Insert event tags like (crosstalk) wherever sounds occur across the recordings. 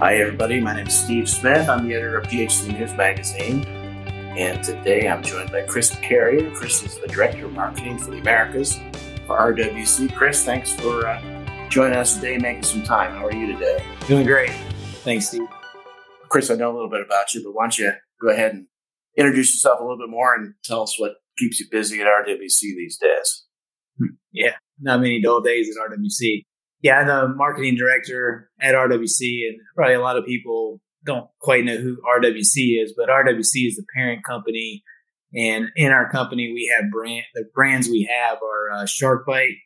Hi, everybody. My name is Steve Smith. I'm the editor of PHC News Magazine. And today I'm joined by Chris Carrier. Chris is the Director of Marketing for the Americas for RWC. Chris, thanks for uh, joining us today, making some time. How are you today? Doing great. Thanks, Steve. Chris, I know a little bit about you, but why don't you go ahead and introduce yourself a little bit more and tell us what keeps you busy at RWC these days? Yeah, not many dull days at RWC yeah, I'm the marketing director at RWC, and probably a lot of people don't quite know who RWC is, but RWC is the parent company. And in our company, we have brand the brands we have are uh, SharkBite,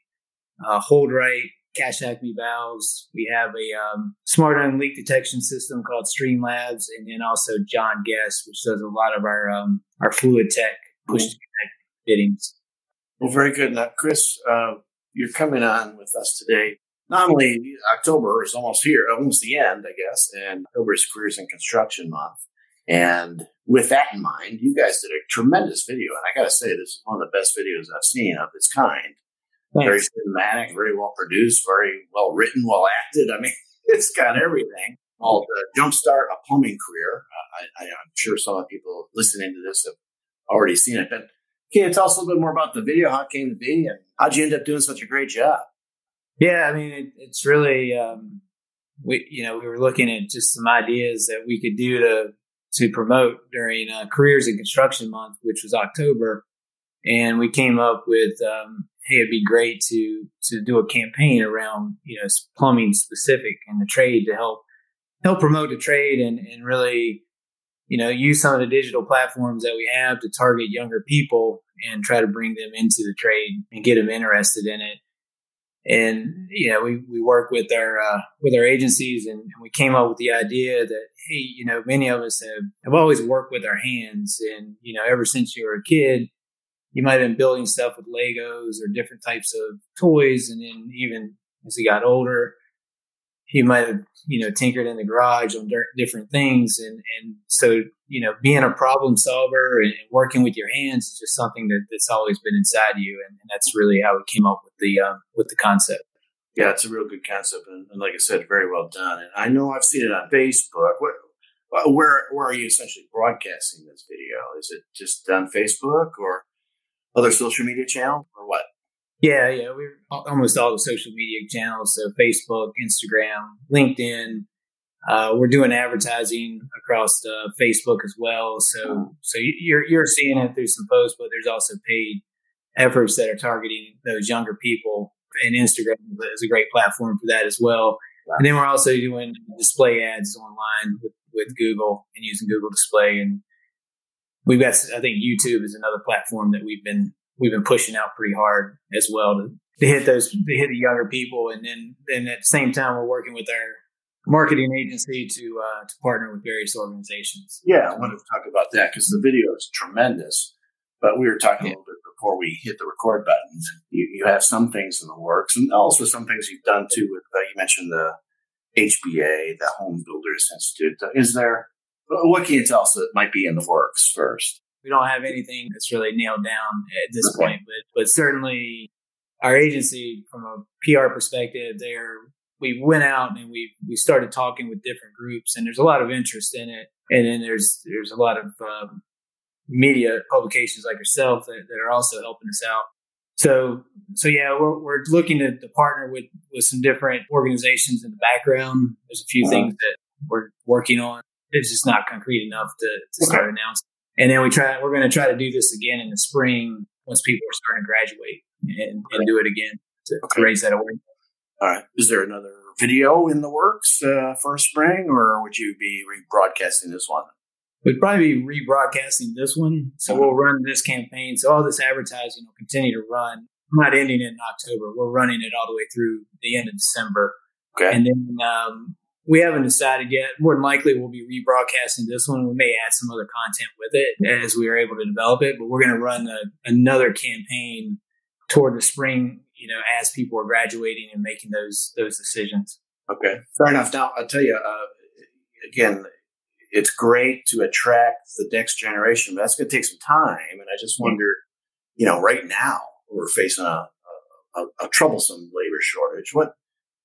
uh, HoldRite, Cash Acme valves. We have a um, smart on leak detection system called Streamlabs, and then also John Guest, which does a lot of our um, our fluid tech push to connect fittings. Well, very good. Now, Chris, uh, you're coming on with us today Normally, October is almost here, almost the end, I guess, and October is Careers in Construction Month. And with that in mind, you guys did a tremendous video. And I got to say, this is one of the best videos I've seen of its kind. Thanks. Very cinematic, very well produced, very well written, well acted. I mean, (laughs) it's got everything. Called uh, Jumpstart a Plumbing Career. I, am sure some of the people listening to this have already seen it. But can you tell us a little bit more about the video, how it came to be, and how'd you end up doing such a great job? Yeah, I mean, it, it's really um, we you know we were looking at just some ideas that we could do to to promote during uh, Careers in Construction Month, which was October, and we came up with um, hey, it'd be great to to do a campaign around you know plumbing specific and the trade to help help promote the trade and and really you know use some of the digital platforms that we have to target younger people and try to bring them into the trade and get them interested in it and you know we, we work with our uh, with our agencies and, and, we came up with the idea that hey you know many of us have, have always worked with our hands. And you know ever since you were a kid you might have been building stuff with legos or different types of toys. And then even as you got older he might have you know tinkered in the garage on different things. And and so you know being a problem solver and working with your hands is just something that, that's always been inside you and, and that's really how we came up with the um, with the concept. Yeah it's a real good concept and, and, like i said very well done and i know i've seen it on facebook. What where where are you essentially broadcasting this video? Is it just on facebook or other social media channel or what? Yeah, yeah, we're almost all the social media channels, so Facebook, Instagram, LinkedIn. Uh, we're doing advertising across uh, Facebook as well. So, so you're you're seeing it through some posts, but there's also paid efforts that are targeting those younger people, and Instagram is a great platform for that as well. Wow. And then we're also doing display ads online with, with Google and using Google Display, and we've got I think YouTube is another platform that we've been we've been pushing out pretty hard as well to, to hit those to hit the younger people and then then at the same time we're working with our marketing agency to uh, to partner with various organizations yeah i want to talk about that because the video is tremendous but we were talking yeah. a little bit before we hit the record button you, you have some things in the works and also some things you've done too with uh, you mentioned the hba the home builders institute is there what can you tell us that might be in the works first we don't have anything that's really nailed down at this okay. point, but but certainly our agency from a PR perspective, there we went out and we we started talking with different groups, and there's a lot of interest in it. And then there's there's a lot of um, media publications like yourself that, that are also helping us out. So so yeah, we're we're looking to, to partner with with some different organizations in the background. There's a few uh-huh. things that we're working on. It's just not concrete enough to, to start announcing. And then we try, we're going to try to do this again in the spring once people are starting to graduate and, and do it again to, okay. to, raise that awareness. All right. Is there another video in the works uh, for spring or would you be rebroadcasting this one? We'd probably be rebroadcasting this one. So we'll run this campaign. So all this advertising will continue to run. We're not ending it in October. We're running it all the way through the end of December. Okay. And then um, we haven't decided yet. More than likely, we'll be rebroadcasting this one. We may add some other content with it as we are able to develop it, but we're going to run a, another campaign toward the spring, you know, as people are graduating and making those those decisions. Okay, fair enough. Now, I'll tell you uh, again, it's great to attract the next generation, but that's going to take some time. And I just wonder, you know, right now we're facing a, a, a troublesome labor shortage. What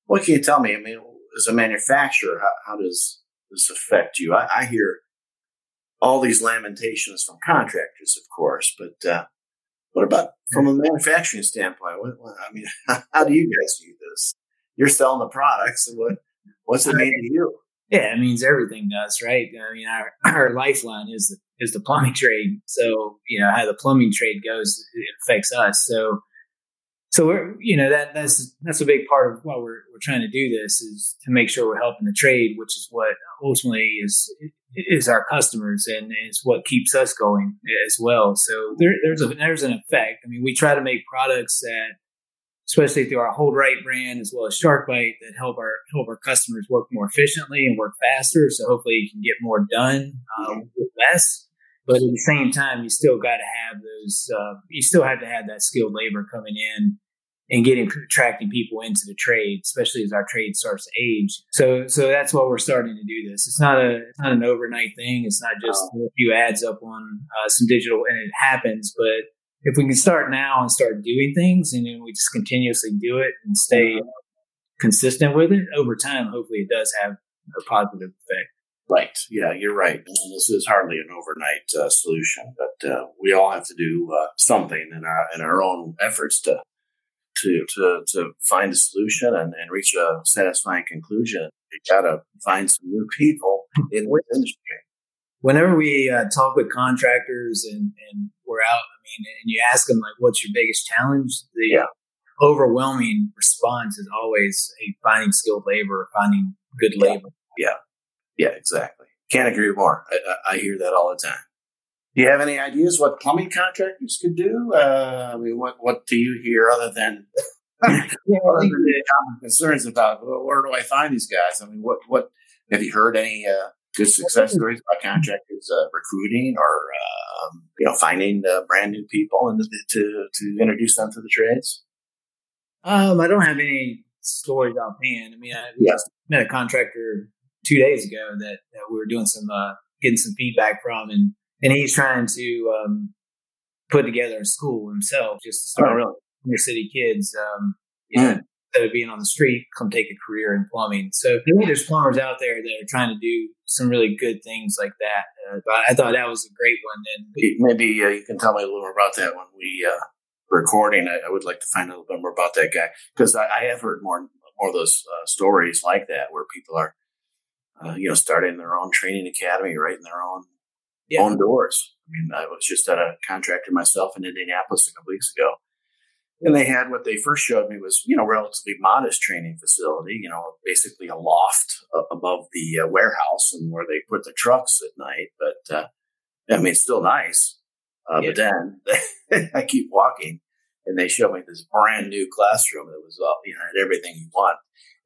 what can you tell me? I mean, as a manufacturer, how, how does this affect you? I, I, hear all these lamentations from contractors, of course, but uh, what about from a manufacturing standpoint? What, what, I mean, (laughs) how do you guys view this? You're selling the products, and what what's it mean to you? Yeah, it means everything does, right? I mean, our, (clears throat) our lifeline is the is the plumbing trade. So you know how the plumbing trade goes it affects us. So so we're you know that that's that's a big part of why we're we're trying to do this is to make sure we're helping the trade, which is what ultimately is is our customers and is what keeps us going as well. So there, there's a there's an effect. I mean, we try to make products that, especially through our HoldRite brand as well as SharkBite, that help our help our customers work more efficiently and work faster. So hopefully, you can get more done um, with less. But at the same time, you still got to have those. Uh, you still have to have that skilled labor coming in and getting attracting people into the trade, especially as our trade starts to age. So, so that's why we're starting to do this. It's not a it's not an overnight thing. It's not just a few ads up on uh, some digital and it happens. But if we can start now and start doing things, and then we just continuously do it and stay uh-huh. consistent with it over time, hopefully it does have a positive effect. Right. Yeah, you're right. This is hardly an overnight uh, solution, but uh, we all have to do uh, something in our in our own efforts to to to to find a solution and, and reach a satisfying conclusion. You got to find some new people in the industry. Whenever we uh, talk with contractors and, and we're out, I mean, and you ask them like, "What's your biggest challenge?" The yeah. overwhelming response is always hey, finding skilled labor, finding good labor. Yeah, yeah, exactly. Can't agree more. I, I hear that all the time. Do you have any ideas what plumbing contractors could do? Uh, I mean, what what do you hear other than (laughs) concerns about well, where do I find these guys? I mean, what what have you heard any uh, good success stories about contractors uh, recruiting or um, you know finding uh, brand new people and to to introduce them to the trades? Um, I don't have any stories offhand. I mean, I yes. met a contractor two days ago that, that we were doing some uh, getting some feedback from and and he's trying to um, put together a school himself just to start oh, really? inner city kids. Um, you know, mm. instead of being on the street, come take a career in plumbing. So there's plumbers out there that are trying to do some really good things like that. Uh, but I thought that was a great one. And maybe uh, you can tell me a little more about that when we uh, recording. I, I, would like to find a little bit more about that guy because I, I, have heard more more of those uh, stories like that where people are. Uh, you know, starting their own training academy, right in their own yeah. own doors. I mean, I was just at a contractor myself in Indianapolis a couple weeks ago. And they had what they first showed me was, you know, relatively modest training facility, you know, basically a loft above the uh, warehouse and where they put the trucks at night. But, uh, I mean, it's still nice. Uh, yeah. But then (laughs) I keep walking and they show me this brand new classroom that was, all, you know, had everything you want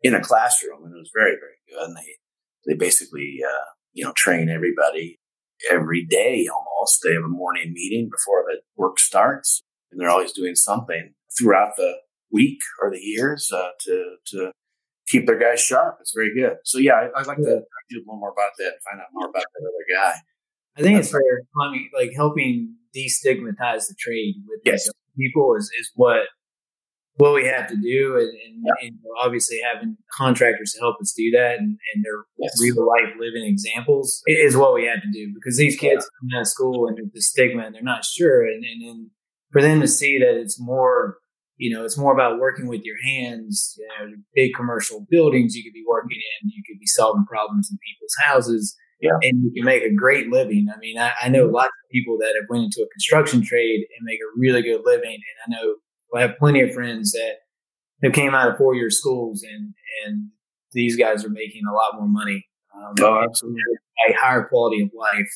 in a classroom. And it was very, very good. And they, they basically, uh, you know, train everybody every day almost. They have a morning meeting before the work starts, and they're always doing something throughout the week or the years uh, to to keep their guys sharp. It's very good. So yeah, I, would like to do a little more about that and find out more about that other guy. I think it's for like helping destigmatize the trade with yes. people is, is what what we have to do, and, and, yeah. and, obviously having contractors to help us do that, and, and their yes. real life living examples is what we have to do because these kids yeah. come out of school and the stigma, and they're not sure, and, and then for them to see that it's more, you know, it's more about working with your hands. You know, big commercial buildings you could be working in, you could be solving problems in people's houses. Yeah. And you can make a great living. I mean, I, I know mm-hmm. lots of people that have went into a construction trade and make a really good living. And I know I have plenty of friends that have came out of four year schools and and these guys are making a lot more money. Um, oh, absolutely. A higher quality of life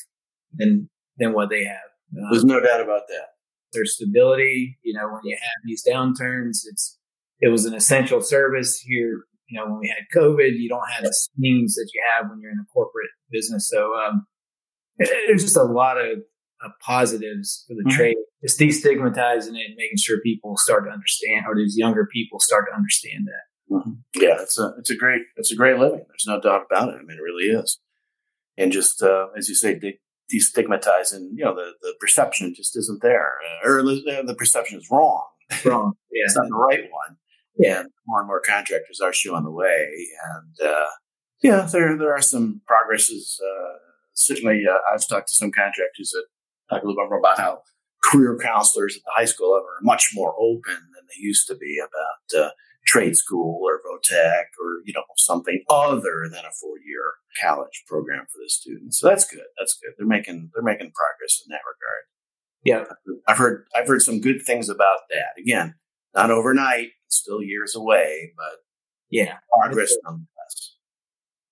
than than what they have. Um, There's no doubt about that. There's stability. You know, when you have these downturns, it's it was an essential service here. You know, when we had COVID, you don't have the swings that you have when you're in a corporate business. So um, there's just a lot of uh, positives for the mm-hmm. trade. It's destigmatizing it and making sure people start to understand, or these younger people start to understand that. Mm-hmm. Yeah, it's a it's a great it's a great living. There's no doubt about it. I mean, it really is. And just uh, as you say, de- destigmatizing, you know, the, the perception just isn't there, uh, or the, the perception is wrong. Wrong. (laughs) Yeah, it's not the right one. Yeah, more and more contractors are showing the way, and uh, yeah, there there are some progresses. Uh, certainly, uh, I've talked to some contractors that talk a little bit more about how career counselors at the high school level are much more open than they used to be about uh, trade school or vo-tech or you know something other than a four year college program for the students. So that's good. That's good. They're making they're making progress in that regard. Yeah, I've heard I've heard some good things about that. Again, not overnight, still years away, but yeah, progress nonetheless.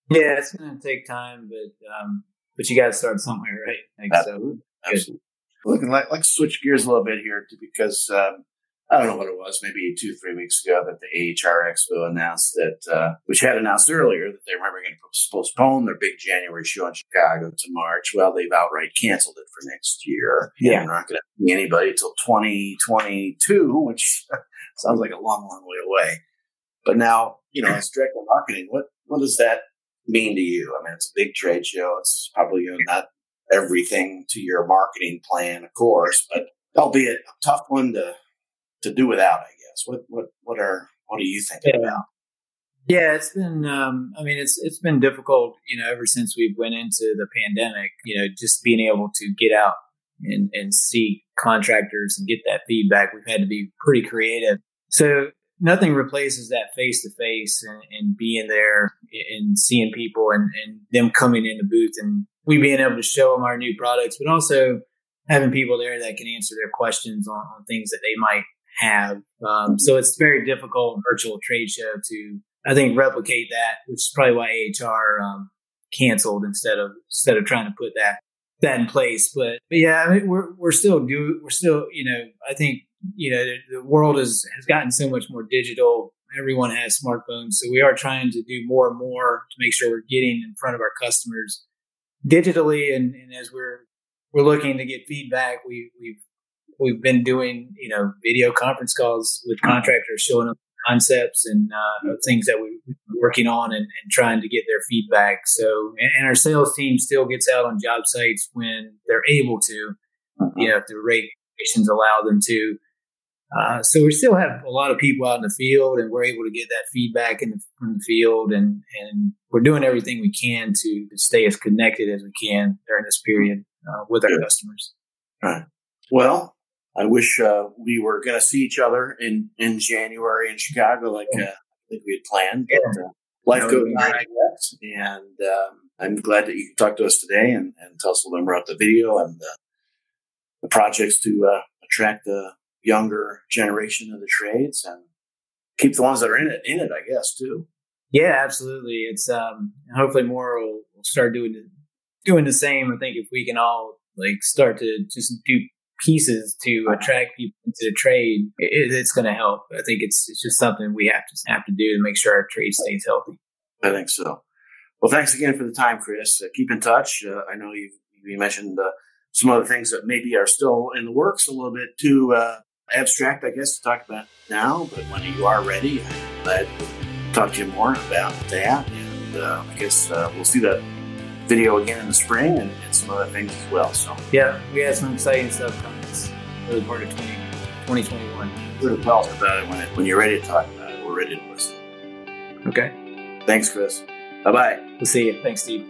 Yeah, it's going to take time, but um, but you got to start somewhere, right? Like. So, Absolutely. Looking like let's switch gears a little bit here because um, I don't know what it was, maybe two, three weeks ago that the AHR Expo announced that, uh, which had announced earlier that they were going to postpone their big January show in Chicago to March. Well, they've outright canceled it for next year. Yeah. They're not going to see anybody until 2022, which (laughs) sounds like a long, long way away. But now, you know, as director of marketing, what, what does that mean to you? I mean, it's a big trade show. It's probably you know, not everything to your marketing plan, of course, but albeit a tough one to to do without, I guess. What what what are what are you thinking yeah. about? Yeah, it's been. Um, I mean, it's it's been difficult, you know, ever since we went into the pandemic. You know, just being able to get out and and see contractors and get that feedback. We've had to be pretty creative. So nothing replaces that face to face and being there and seeing people and, and them coming in the booth and we being able to show them our new products, but also having people there that can answer their questions on, on things that they might have. Um, so it's very difficult virtual trade show to, I think, replicate that, which is probably why AHR um, canceled instead of instead of trying to put that that in place. But, but yeah, I mean, we're we're still do we're still you know I think you know the, the world is has gotten so much more digital. Everyone has smartphones, so we are trying to do more and more to make sure we're getting in front of our customers digitally. And, and as we're we're looking to get feedback, we we've we've been doing you know video conference calls with contractors showing them concepts and uh, things that we, have been working on and, and, trying to get their feedback. So and, and, our sales team still gets out on job sites when they're able to. You know if the regulations allow them to uh, so we still have a lot of people out in the field and we're able to get that feedback in the, from the field and, and we're doing everything we can to, to stay as connected as we can during this period uh, with our customers. All right. Well, I wish uh, we were going to see each other in, in January in Chicago, like uh, I think we had planned. But, uh, life goes on, I guess. And um, I'm glad that you talked to us today and, and tell us a little bit about the video and the, the projects to uh, attract the younger generation of the trades and keep the ones that are in it in it. I guess too. Yeah, absolutely. It's um, hopefully more will, will start doing the, doing the same. I think if we can all like start to just do pieces to attract people into the trade, it, it's going to help. I think it's it's just something we have to have to do to make sure our trade stays healthy. I think so. Well, thanks again for the time, Chris. Uh, keep in touch. Uh, I know you you mentioned uh, some other things that maybe are still in the works, a little bit too uh, abstract, I guess, to talk about now. But when you are ready, I'm glad to talk to you more about that. And uh, I guess uh, we'll see that video again in the spring and, and, some other things as well. So yeah, we have some exciting stuff coming. It's really part of 20, 2021. We'll talk about it when, it when you're ready to talk about it. We're ready to listen. Okay. Thanks, Chris. Bye bye. We'll see you. Thanks, Steve.